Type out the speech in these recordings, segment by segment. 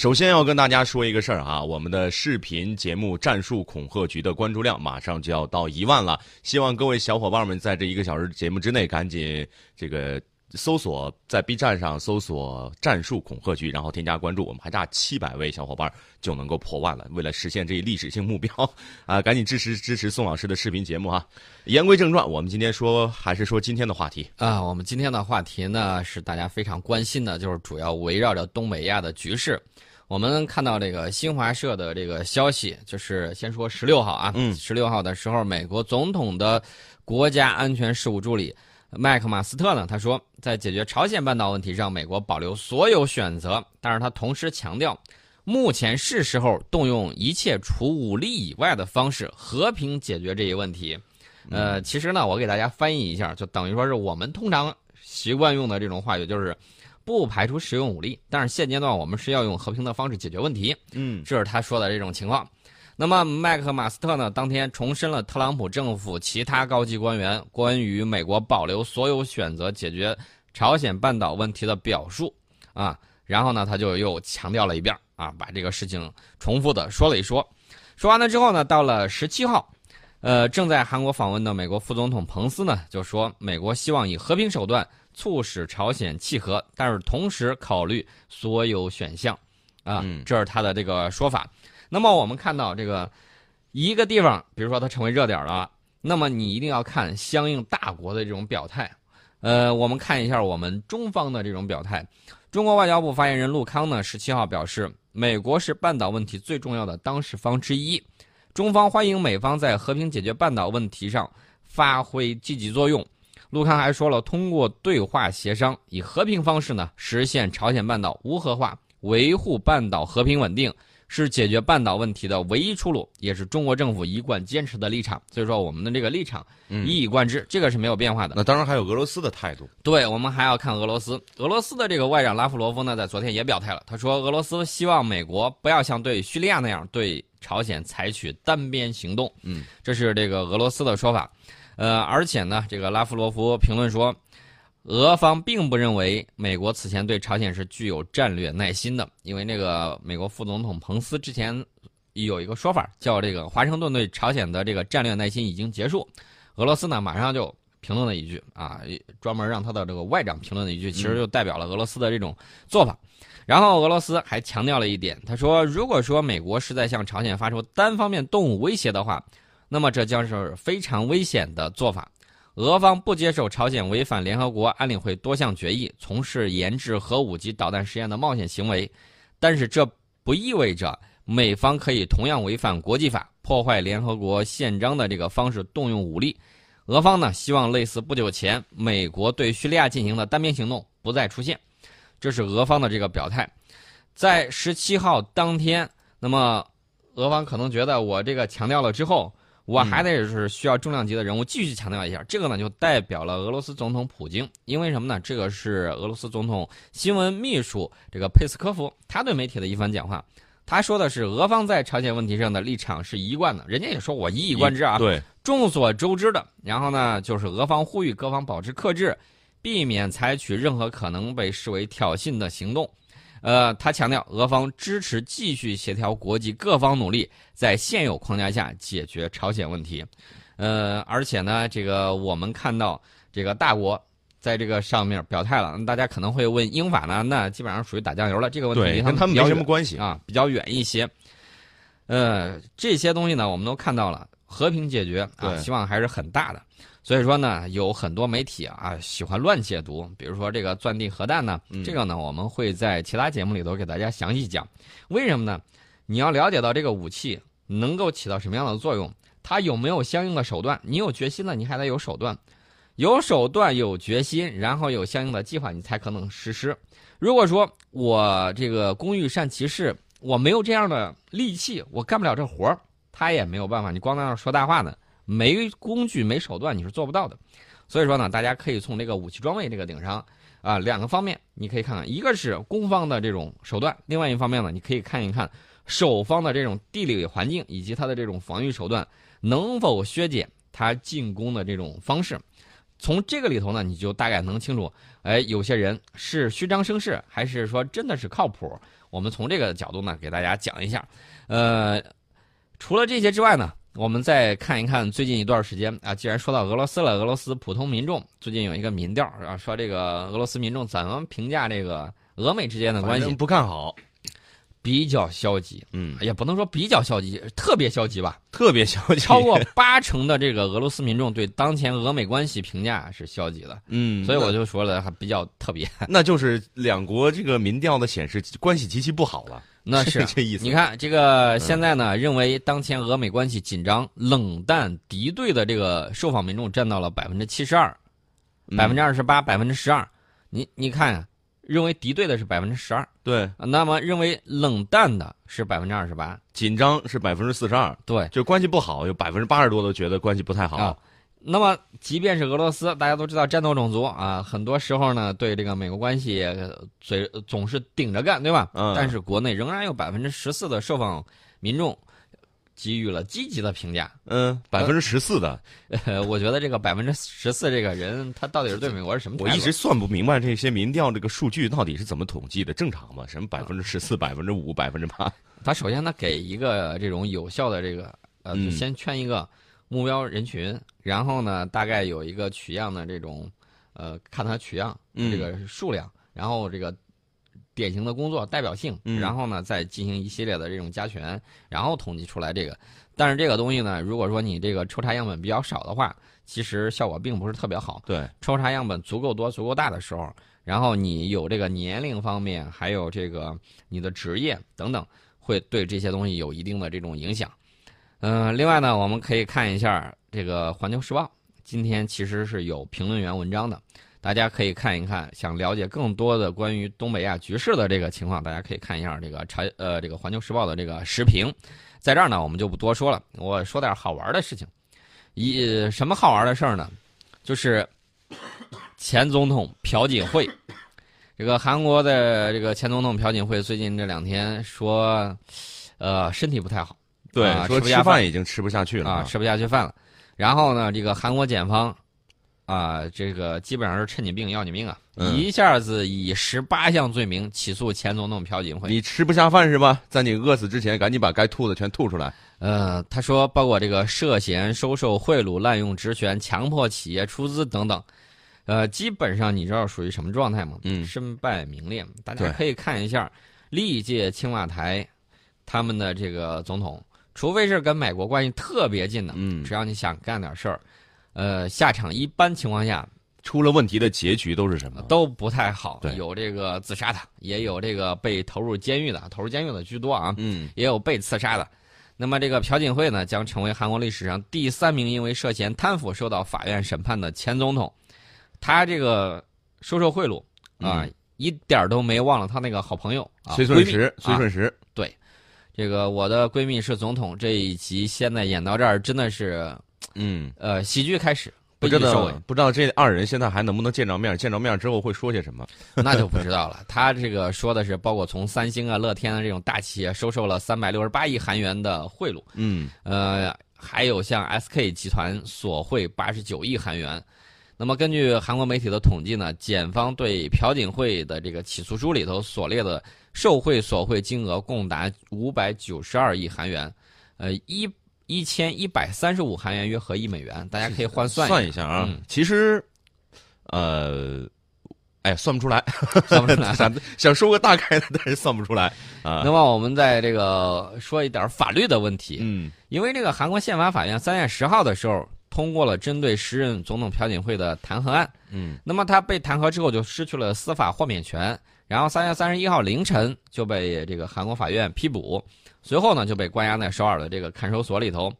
首先要跟大家说一个事儿啊，我们的视频节目《战术恐吓局》的关注量马上就要到一万了，希望各位小伙伴们在这一个小时节目之内赶紧这个。搜索在 B 站上搜索“战术恐吓局”，然后添加关注，我们还差七百位小伙伴就能够破万了。为了实现这一历史性目标，啊，赶紧支持支持宋老师的视频节目啊！言归正传，我们今天说还是说今天的话题啊。我们今天的话题呢是大家非常关心的，就是主要围绕着东北亚的局势。我们看到这个新华社的这个消息，就是先说十六号啊，嗯，十六号的时候，美国总统的国家安全事务助理。麦克马斯特呢？他说，在解决朝鲜半岛问题上，美国保留所有选择，但是他同时强调，目前是时候动用一切除武力以外的方式和平解决这一问题。呃，其实呢，我给大家翻译一下，就等于说是我们通常习惯用的这种话语，就是不排除使用武力，但是现阶段我们是要用和平的方式解决问题。嗯，这是他说的这种情况。那么，麦克马斯特呢？当天重申了特朗普政府其他高级官员关于美国保留所有选择解决朝鲜半岛问题的表述啊。然后呢，他就又强调了一遍啊，把这个事情重复的说了一说。说完了之后呢，到了十七号，呃，正在韩国访问的美国副总统彭斯呢，就说美国希望以和平手段促使朝鲜契合，但是同时考虑所有选项啊。这是他的这个说法。那么我们看到这个一个地方，比如说它成为热点了，那么你一定要看相应大国的这种表态。呃，我们看一下我们中方的这种表态。中国外交部发言人陆康呢，十七号表示，美国是半岛问题最重要的当事方之一，中方欢迎美方在和平解决半岛问题上发挥积极作用。陆康还说了，通过对话协商，以和平方式呢，实现朝鲜半岛无核化，维护半岛和平稳定。是解决半岛问题的唯一出路，也是中国政府一贯坚持的立场。所以说，我们的这个立场一以贯之，这个是没有变化的。那当然还有俄罗斯的态度。对，我们还要看俄罗斯。俄罗斯的这个外长拉夫罗夫呢，在昨天也表态了，他说俄罗斯希望美国不要像对叙利亚那样对朝鲜采取单边行动。嗯，这是这个俄罗斯的说法。呃，而且呢，这个拉夫罗夫评论说。俄方并不认为美国此前对朝鲜是具有战略耐心的，因为那个美国副总统彭斯之前有一个说法，叫这个华盛顿对朝鲜的这个战略耐心已经结束。俄罗斯呢，马上就评论了一句啊，专门让他的这个外长评论了一句，其实就代表了俄罗斯的这种做法。然后俄罗斯还强调了一点，他说，如果说美国是在向朝鲜发出单方面动武威胁的话，那么这将是非常危险的做法。俄方不接受朝鲜违反联合国安理会多项决议，从事研制核武及导弹实验的冒险行为，但是这不意味着美方可以同样违反国际法、破坏联合国宪章的这个方式动用武力。俄方呢，希望类似不久前美国对叙利亚进行的单边行动不再出现。这是俄方的这个表态。在十七号当天，那么俄方可能觉得我这个强调了之后。我还得是需要重量级的人物继续强调一下，这个呢就代表了俄罗斯总统普京，因为什么呢？这个是俄罗斯总统新闻秘书这个佩斯科夫他对媒体的一番讲话，他说的是俄方在朝鲜问题上的立场是一贯的，人家也说我一以贯之啊，对，众所周知的。然后呢，就是俄方呼吁各方保持克制，避免采取任何可能被视为挑衅的行动。呃，他强调，俄方支持继续协调国际各方努力，在现有框架下解决朝鲜问题。呃，而且呢，这个我们看到这个大国在这个上面表态了。大家可能会问，英法呢？那基本上属于打酱油了。这个问题跟他们没什么关系啊，比较远一些。呃，这些东西呢，我们都看到了，和平解决啊，希望还是很大的。所以说呢，有很多媒体啊喜欢乱解读，比如说这个钻地核弹呢，这个呢我们会在其他节目里头给大家详细讲。为什么呢？你要了解到这个武器能够起到什么样的作用，它有没有相应的手段？你有决心了，你还得有手段，有手段有决心，然后有相应的计划，你才可能实施。如果说我这个工欲善其事，我没有这样的利器，我干不了这活儿，他也没有办法。你光在那说大话呢？没工具、没手段，你是做不到的。所以说呢，大家可以从这个武器装备这个顶上啊，两个方面你可以看看，一个是攻方的这种手段，另外一方面呢，你可以看一看守方的这种地理环境以及它的这种防御手段能否削减它进攻的这种方式。从这个里头呢，你就大概能清楚，哎，有些人是虚张声势，还是说真的是靠谱。我们从这个角度呢，给大家讲一下。呃，除了这些之外呢，我们再看一看最近一段时间啊，既然说到俄罗斯了，俄罗斯普通民众最近有一个民调啊，说这个俄罗斯民众怎么评价这个俄美之间的关系，不看好，比较消极，嗯，也不能说比较消极，特别消极吧。特别消极，超过八成的这个俄罗斯民众对当前俄美关系评价是消极的，嗯，所以我就说了，还比较特别。那那就是两国这个民调的显示关系极其不好了，那是这意思。你看这个现在呢，认为当前俄美关系紧张、冷淡、敌对的这个受访民众占到了百分之七十二，嗯百分之二十八，百分之十二。你你看啊，认为敌对的是百分之十二，对那么认为冷淡的是百分之二十八。紧张是百分之四十二，对，就关系不好有百分之八十多都觉得关系不太好。啊那么，即便是俄罗斯，大家都知道战斗种族啊，很多时候呢对这个美国关系呃嘴总是顶着干，对吧？嗯但是国内仍然有百分之十四的受访民众给予了积极的评价。嗯，百分之十四的，呃，我觉得这个百分之十四这个人，他到底是对美国是什么？我一直算不明白这些民调这个数据到底是怎么统计的，正常吗？什么百分之十四、百分之五、百分之八？他首先他给一个这种有效的这个呃，先圈一个目标人群，然后呢，大概有一个取样的这种呃，看它取样嗯这个数量，然后这个典型的工作代表性，嗯然后呢再进行一系列的这种加权，然后统计出来这个。但是这个东西呢，如果说你这个抽查样本比较少的话，其实效果并不是特别好。对，抽查样本足够多、足够大的时候，然后你有这个年龄方面，还有这个你的职业等等，会对这些东西有一定的这种影响。嗯、另外呢，我们可以看一下这个《环球时报》，今天其实是有评论员文章的，大家可以看一看。想了解更多的关于东北亚局势的这个情况，大家可以看一下这个朝呃这个《环球时报》的这个时评。在这儿呢，我们就不多说了，我说点好玩的事情。一什么好玩的事儿呢？就是前总统朴槿惠，这个韩国的这个前总统朴槿惠最近这两天说，呃，身体不太好对，说吃饭已经吃不下去了啊，吃不下去饭了。然后呢，这个韩国检方啊，这个基本上是趁你病要你命啊，嗯一下子以十八项罪名起诉前总统朴槿惠。你吃不下饭是吧？在你饿死之前，赶紧把该吐的全吐出来。呃，他说包括这个涉嫌收受贿赂、滥用职权、强迫企业出资等等，呃，基本上你知道属于什么状态吗？嗯身败名裂。大家可以看一下历届青瓦台他们的这个总统，除非是跟美国关系特别近的，嗯只要你想干点事儿，呃，下场一般情况下出了问题的结局都是什么？都不太好，有这个自杀的，也有这个被投入监狱的，投入监狱的居多啊。嗯也有被刺杀的。那么这个朴槿惠呢，将成为韩国历史上第三名因为涉嫌贪腐受到法院审判的前总统。他这个收受贿赂啊，嗯一点都没忘了他那个好朋友啊，崔顺实，崔啊顺实，这个我的闺蜜是总统这一集现在演到这儿，真的是嗯，呃喜剧开始，不知道，不知道这二人现在还能不能见着面？见着面之后会说些什么？那就不知道了。他这个说的是，包括从三星啊、乐天啊这种大企业收受了三百六十八亿韩元的贿赂，嗯呃，还有像 SK 集团索贿八十九亿韩元。那么根据韩国媒体的统计呢，检方对朴槿惠的这个起诉书里头所列的受贿索贿金额共达五百九十二亿韩元，呃，一一千一百三十五韩元约合一美元，大家可以换算算一下啊。嗯其实，呃，哎，算不出来，算不出来。想想说个大概的，但是算不出来啊。那么我们在这个说一点法律的问题，嗯因为这个韩国宪法法院三月十号的时候通过了针对时任总统朴槿惠的弹劾案。嗯那么他被弹劾之后就失去了司法豁免权，然后三月三十一号凌晨就被这个韩国法院批捕，随后呢就被关押在首尔的这个看守所里头。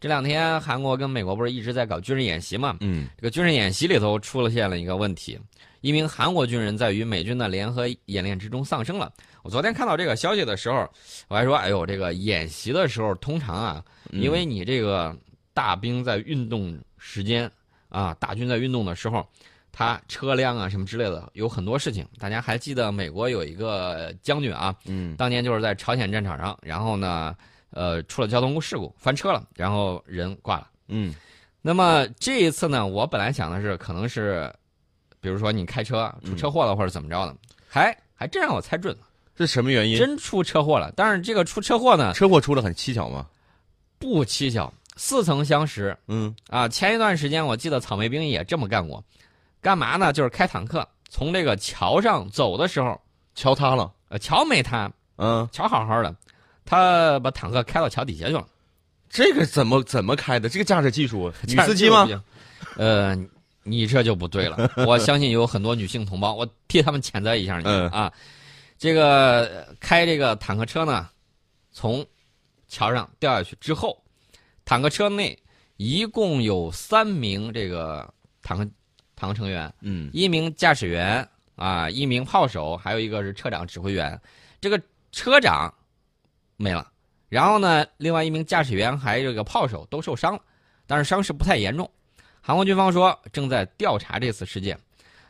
这两天韩国跟美国不是一直在搞军事演习嘛？嗯这个军事演习里头出了现了一个问题，一名韩国军人在与美军的联合演练之中丧生了。我昨天看到这个消息的时候，我还说，哎呦，这个演习的时候通常啊，嗯因为你这个大兵在运动时间啊，大军在运动的时候，他车辆啊什么之类的有很多事情。大家还记得美国有一个将军啊，嗯当年就是在朝鲜战场上，然后呢，呃，出了交通事故，翻车了，然后人挂了。嗯那么这一次呢，我本来想的是，可能是，比如说你开车出车祸了或者怎么着的，还还真让我猜准了。这什么原因？真出车祸了。但是这个出车祸呢，车祸出了很蹊跷吗？不蹊跷，似曾相识嗯啊。前一段时间我记得草莓兵也这么干过，干嘛呢？就是开坦克从这个桥上走的时候，桥塌了。呃，桥没塌，嗯，桥好好的，他把坦克开到桥底下去了。这个怎么怎么开的？这个驾驶技术，女司机吗？呃，你这就不对了。我相信有很多女性同胞，我替他们谴责一下你、嗯啊。这个呃开这个坦克车呢，从桥上掉下去之后，坦克车内一共有三名这个坦克坦克成员，嗯一名驾驶员啊，一名炮手，还有一个是车长指挥员。这个车长没了，然后呢，另外一名驾驶员还有这个炮手都受伤了，但是伤势不太严重。韩国军方说正在调查这次事件。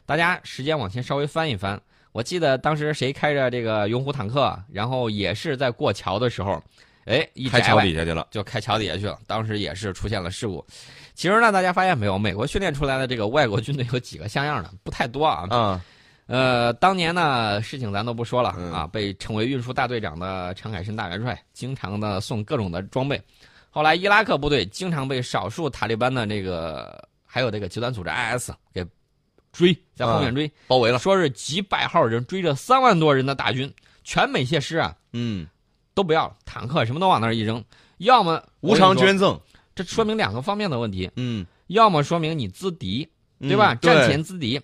大家时间往前稍微翻一翻，我记得当时谁开着这个勇虎坦克，然后也是在过桥的时候，哎，一开桥底下去了。就开桥底下去了。当时也是出现了事故。其实呢，大家发现没有，美国训练出来的这个外国军队有几个像样的，不太多啊。嗯，呃，当年呢，事情咱都不说了、嗯啊，被称为运输大队长的陈凯申大元帅，经常的送各种的装备。后来伊拉克部队经常被少数塔利班的这个还有这个极端组织 IS 给追，在后面追，包围了。说是几百号人追着三万多人的大军，全美械师啊嗯，都不要了，坦克什么都往那儿一扔，要么无偿，捐赠。这说明两个方面的问题，嗯，要么说明你资敌，嗯对吧？战前资敌，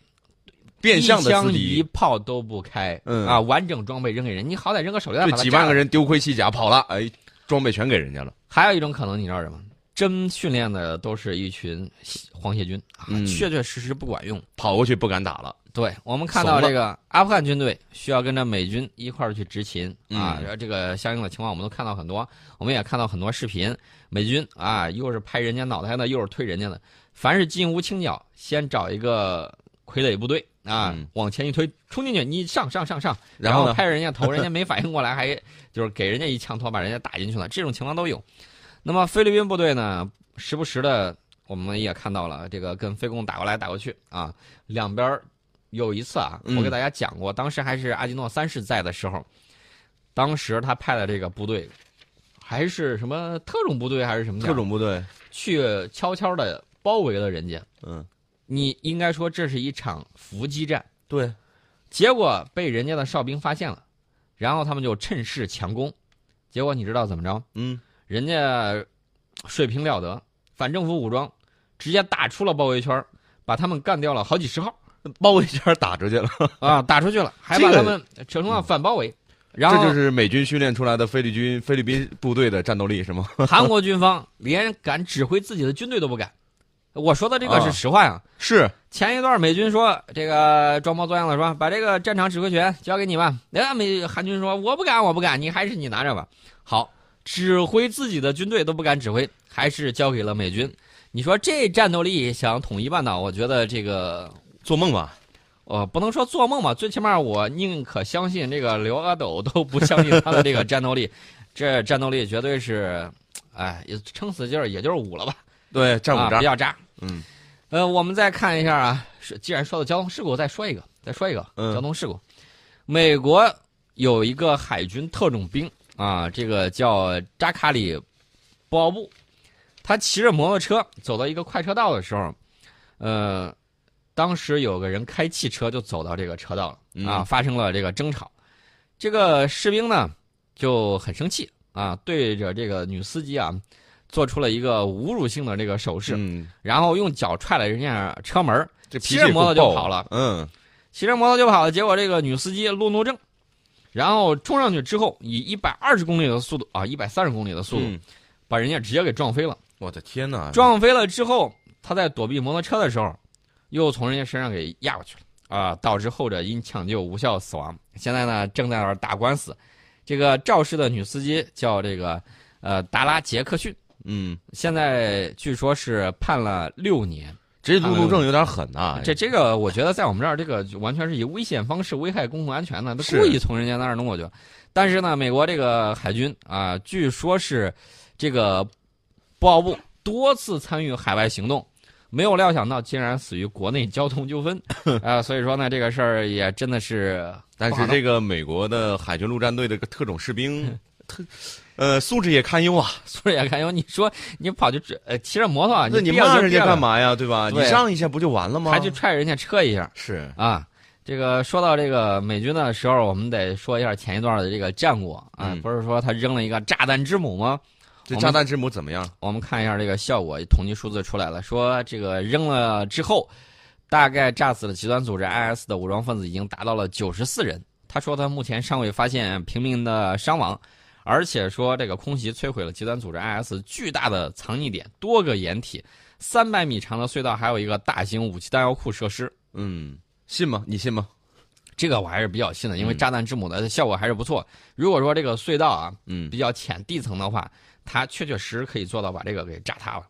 变相的一枪一，炮都不开，嗯啊，完整装备扔给人，你好歹扔个手榴弹对把它炸了。几万个人丢盔弃甲跑了，哎，装备全给人家了。还有一种可能，你知道什么？真训练的都是一群黄协军啊，嗯确确实实不管用。跑过去不敢打了。对我们看到这个阿富汗军队需要跟着美军一块儿去执勤啊，嗯然后这个相应的情况我们都看到很多，我们也看到很多视频，美军啊又是拍人家脑袋的，又是推人家的，凡是进屋清剿，先找一个傀儡部队啊、嗯。往前一推，冲进去，你上上上上，然然后？拍人家头，人家没反应过来，还 就是给人家一枪托把人家打进去了，这种情况都有。那么菲律宾部队呢，时不时的我们也看到了这个跟菲共打过来打过去啊，两边儿有一次啊，嗯我给大家讲过，当时还是阿基诺三世在的时候，当时他派的这个部队。还是什么特种部队还是什么特种部队。去悄悄的包围了人家，嗯，你应该说这是一场伏击战。对。结果被人家的哨兵发现了，然后他们就趁势强攻，结果你知道怎么着？嗯，人家水平了得，反政府武装直接打出了包围圈，把他们干掉了好几十号包围圈打出去了。啊，打出去了，还把他们扯成了反包围。然后这就是美军训练出来的菲律宾菲律宾部队的战斗力是吗？韩国军方连敢指挥自己的军队都不敢。我说的这个啊是实话呀。是。前一段美军说这个装模作样的说把这个战场指挥权交给你吧，那美韩军说我不敢我不敢，你还是你拿着吧。好，指挥自己的军队都不敢指挥，还是交给了美军。你说这战斗力想统一半岛，我觉得这个做梦吧。呃不能说做梦吧，最起码我宁可相信这个刘阿斗都不相信他的这个战斗力，这战斗力绝对是，哎，也撑死劲儿也就是五了吧。对，战五啊，渣比。较渣。嗯呃，我们再看一下啊，是既然说到交通事故，再说一个，再说一个、嗯交通事故。美国有一个海军特种兵啊，这个叫扎卡里布奥布，他骑着摩托车走到一个快车道的时候，呃，当时有个人开汽车就走到这个车道了啊，嗯发生了这个争吵。这个士兵呢就很生气啊，对着这个女司机啊做出了一个侮辱性的这个手势。嗯，然后用脚踹了人家车门骑着摩托就跑了。嗯骑着摩托就跑了。结果这个女司机路怒症，然后冲上去之后，以一百二十公里的速度啊，一百三十公里的速度，嗯把人家直接给撞飞了。我的天哪！撞飞了之后，他在躲避摩托车的时候，又从人家身上给压过去了啊，导致后者因抢救无效死亡。现在呢，正在那儿打官司。这个肇事的女司机叫这个呃达拉杰克逊，嗯，现在据说是判了六年。这路怒症有点狠呐。这这个，我觉得在我们这儿，这个完全是以危险方式危害公共安全的，他故意从人家那儿弄过去。但是呢，美国这个海军啊，据说是这个布奥布多次参与海外行动，没有料想到竟然死于国内交通纠纷，啊，所以说呢，这个事儿也真的是，但是这个美国的海军陆战队的个特种士兵，特，呃，素质也堪忧啊，素质也堪忧。你说你跑去呃骑着摩托，那你骂人家干嘛呀？对吧？你让一下不就完了吗？还去踹人家车一下？是啊。这个说到这个美军的时候，我们得说一下前一段的这个战果啊，不是说他扔了一个炸弹之母吗？这炸弹之母怎么样？我们看一下这个效果，统计数字出来了，说这个扔了之后，大概炸死了极端组织 IS 的武装分子已经达到了九十四人。他说他目前尚未发现平民的伤亡，而且说这个空袭摧毁了极端组织 IS 巨大的藏匿点、多个掩体、三百米长的隧道，还有一个大型武器弹药库设施。嗯。信吗？你信吗？这个我还是比较信的，因为炸弹之母的效果还是不错。如果说这个隧道啊，嗯，比较浅地层的话，它确确实实可以做到把这个给炸塌了。